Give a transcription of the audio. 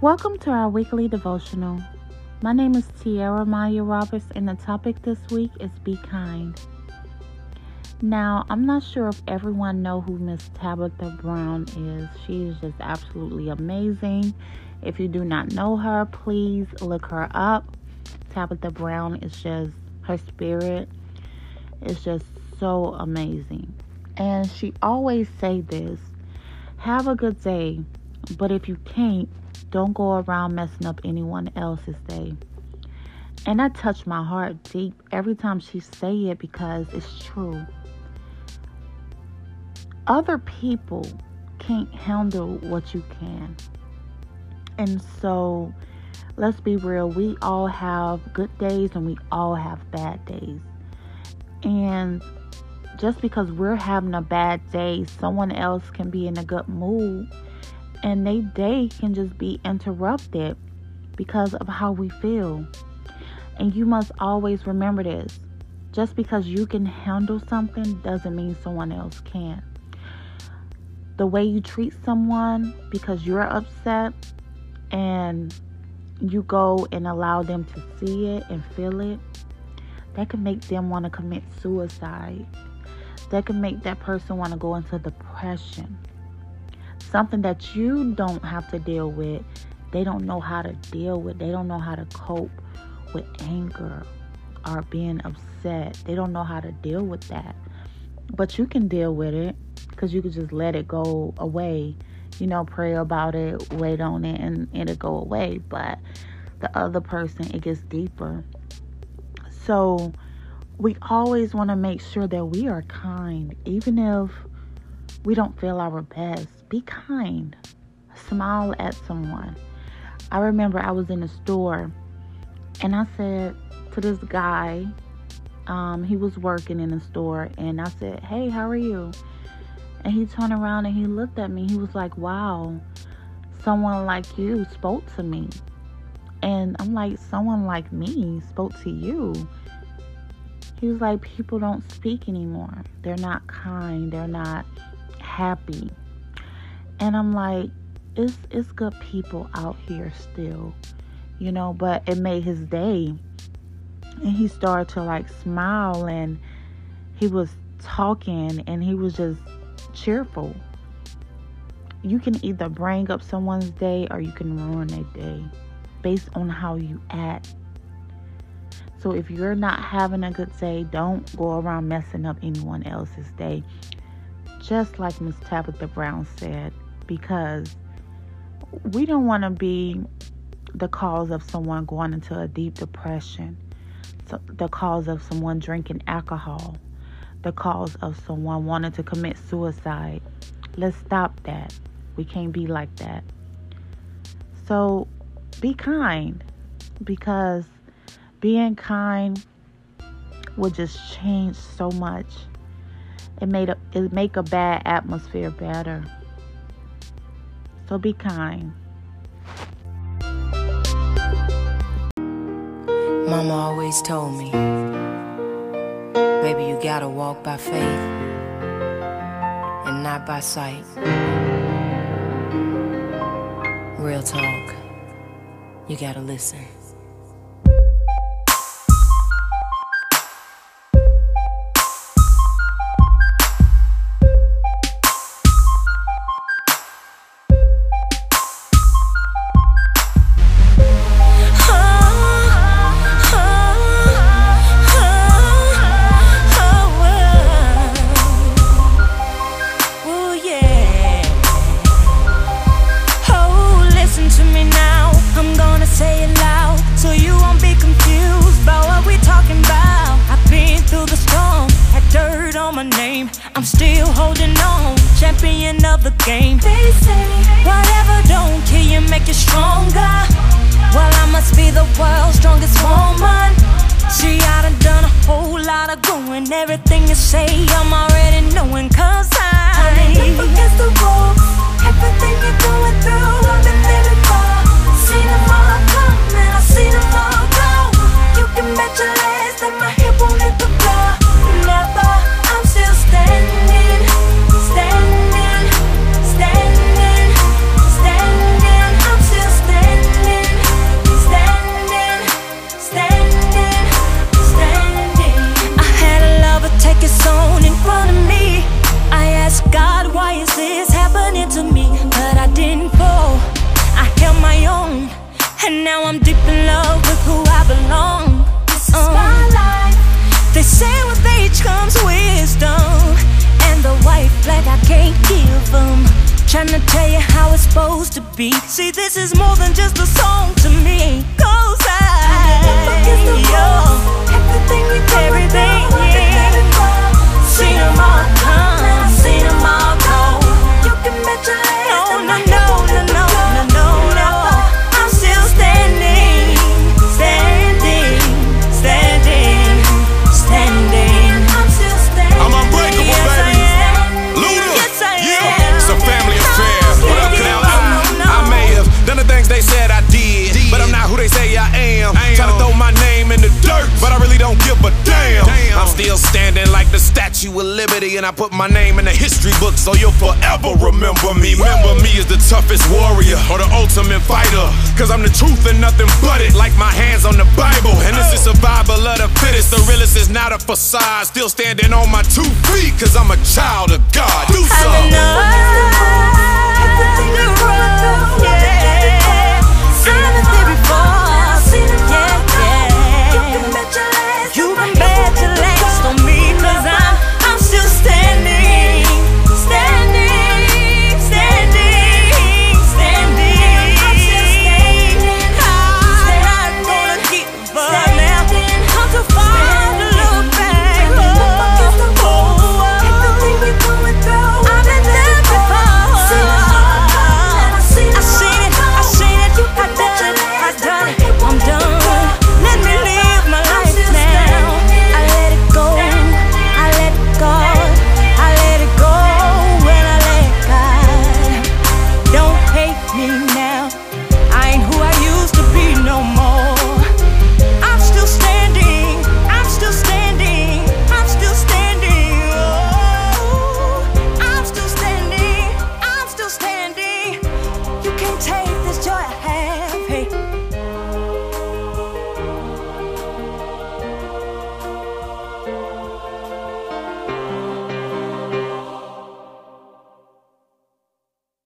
Welcome to our weekly devotional. My name is Tiara Maya Roberts, and the topic this week is Be Kind. Now, I'm not sure if everyone know who Miss Tabitha Brown is. She is just absolutely amazing. If you do not know her, please look her up. Tabitha Brown is just her spirit is just so amazing. And she always say this, have a good day, but if you can't, don't go around messing up anyone else's day. And that touched my heart deep every time she say it because it's true. Other people can't handle what you can. And so let's be real, we all have good days and we all have bad days. And just because we're having a bad day, someone else can be in a good mood and they day can just be interrupted because of how we feel. And you must always remember this. Just because you can handle something doesn't mean someone else can. The way you treat someone because you're upset and you go and allow them to see it and feel it, that can make them want to commit suicide. That can make that person want to go into depression something that you don't have to deal with, they don't know how to deal with. They don't know how to cope with anger or being upset. They don't know how to deal with that. But you can deal with it because you can just let it go away. You know, pray about it, wait on it, and it'll go away. But the other person, it gets deeper. So we always want to make sure that we are kind, even if we don't feel our best be kind. Smile at someone. I remember I was in a store and I said to this guy, um, he was working in the store, and I said, Hey, how are you? And he turned around and he looked at me. He was like, Wow, someone like you spoke to me. And I'm like, Someone like me spoke to you. He was like, People don't speak anymore. They're not kind. They're not happy. And I'm like, it's it's good people out here still, you know, but it made his day. And he started to like smile and he was talking and he was just cheerful. You can either bring up someone's day or you can ruin their day based on how you act. So if you're not having a good day, don't go around messing up anyone else's day. Just like Miss Tabitha Brown said, because we don't want to be the cause of someone going into a deep depression, the cause of someone drinking alcohol, the cause of someone wanting to commit suicide. Let's stop that. We can't be like that. So be kind because being kind will just change so much. It made a, it make a bad atmosphere better. So be kind. Mama always told me, baby, you gotta walk by faith and not by sight. Real talk, you gotta listen. Strongest woman. See, I done done a whole lot of going. Everything you say, I'm already flag I can't give them. Trying to tell you how it's supposed to be. See, this is more than just a song to me. the Statue of Liberty and I put my name in the history book so you'll forever remember me. Remember me as the toughest warrior or the ultimate fighter. Cause I'm the truth and nothing but it, like my hands on the Bible. And this is survival of the fittest. The realest is not a facade. Still standing on my two feet, cause I'm a child of God. Do something.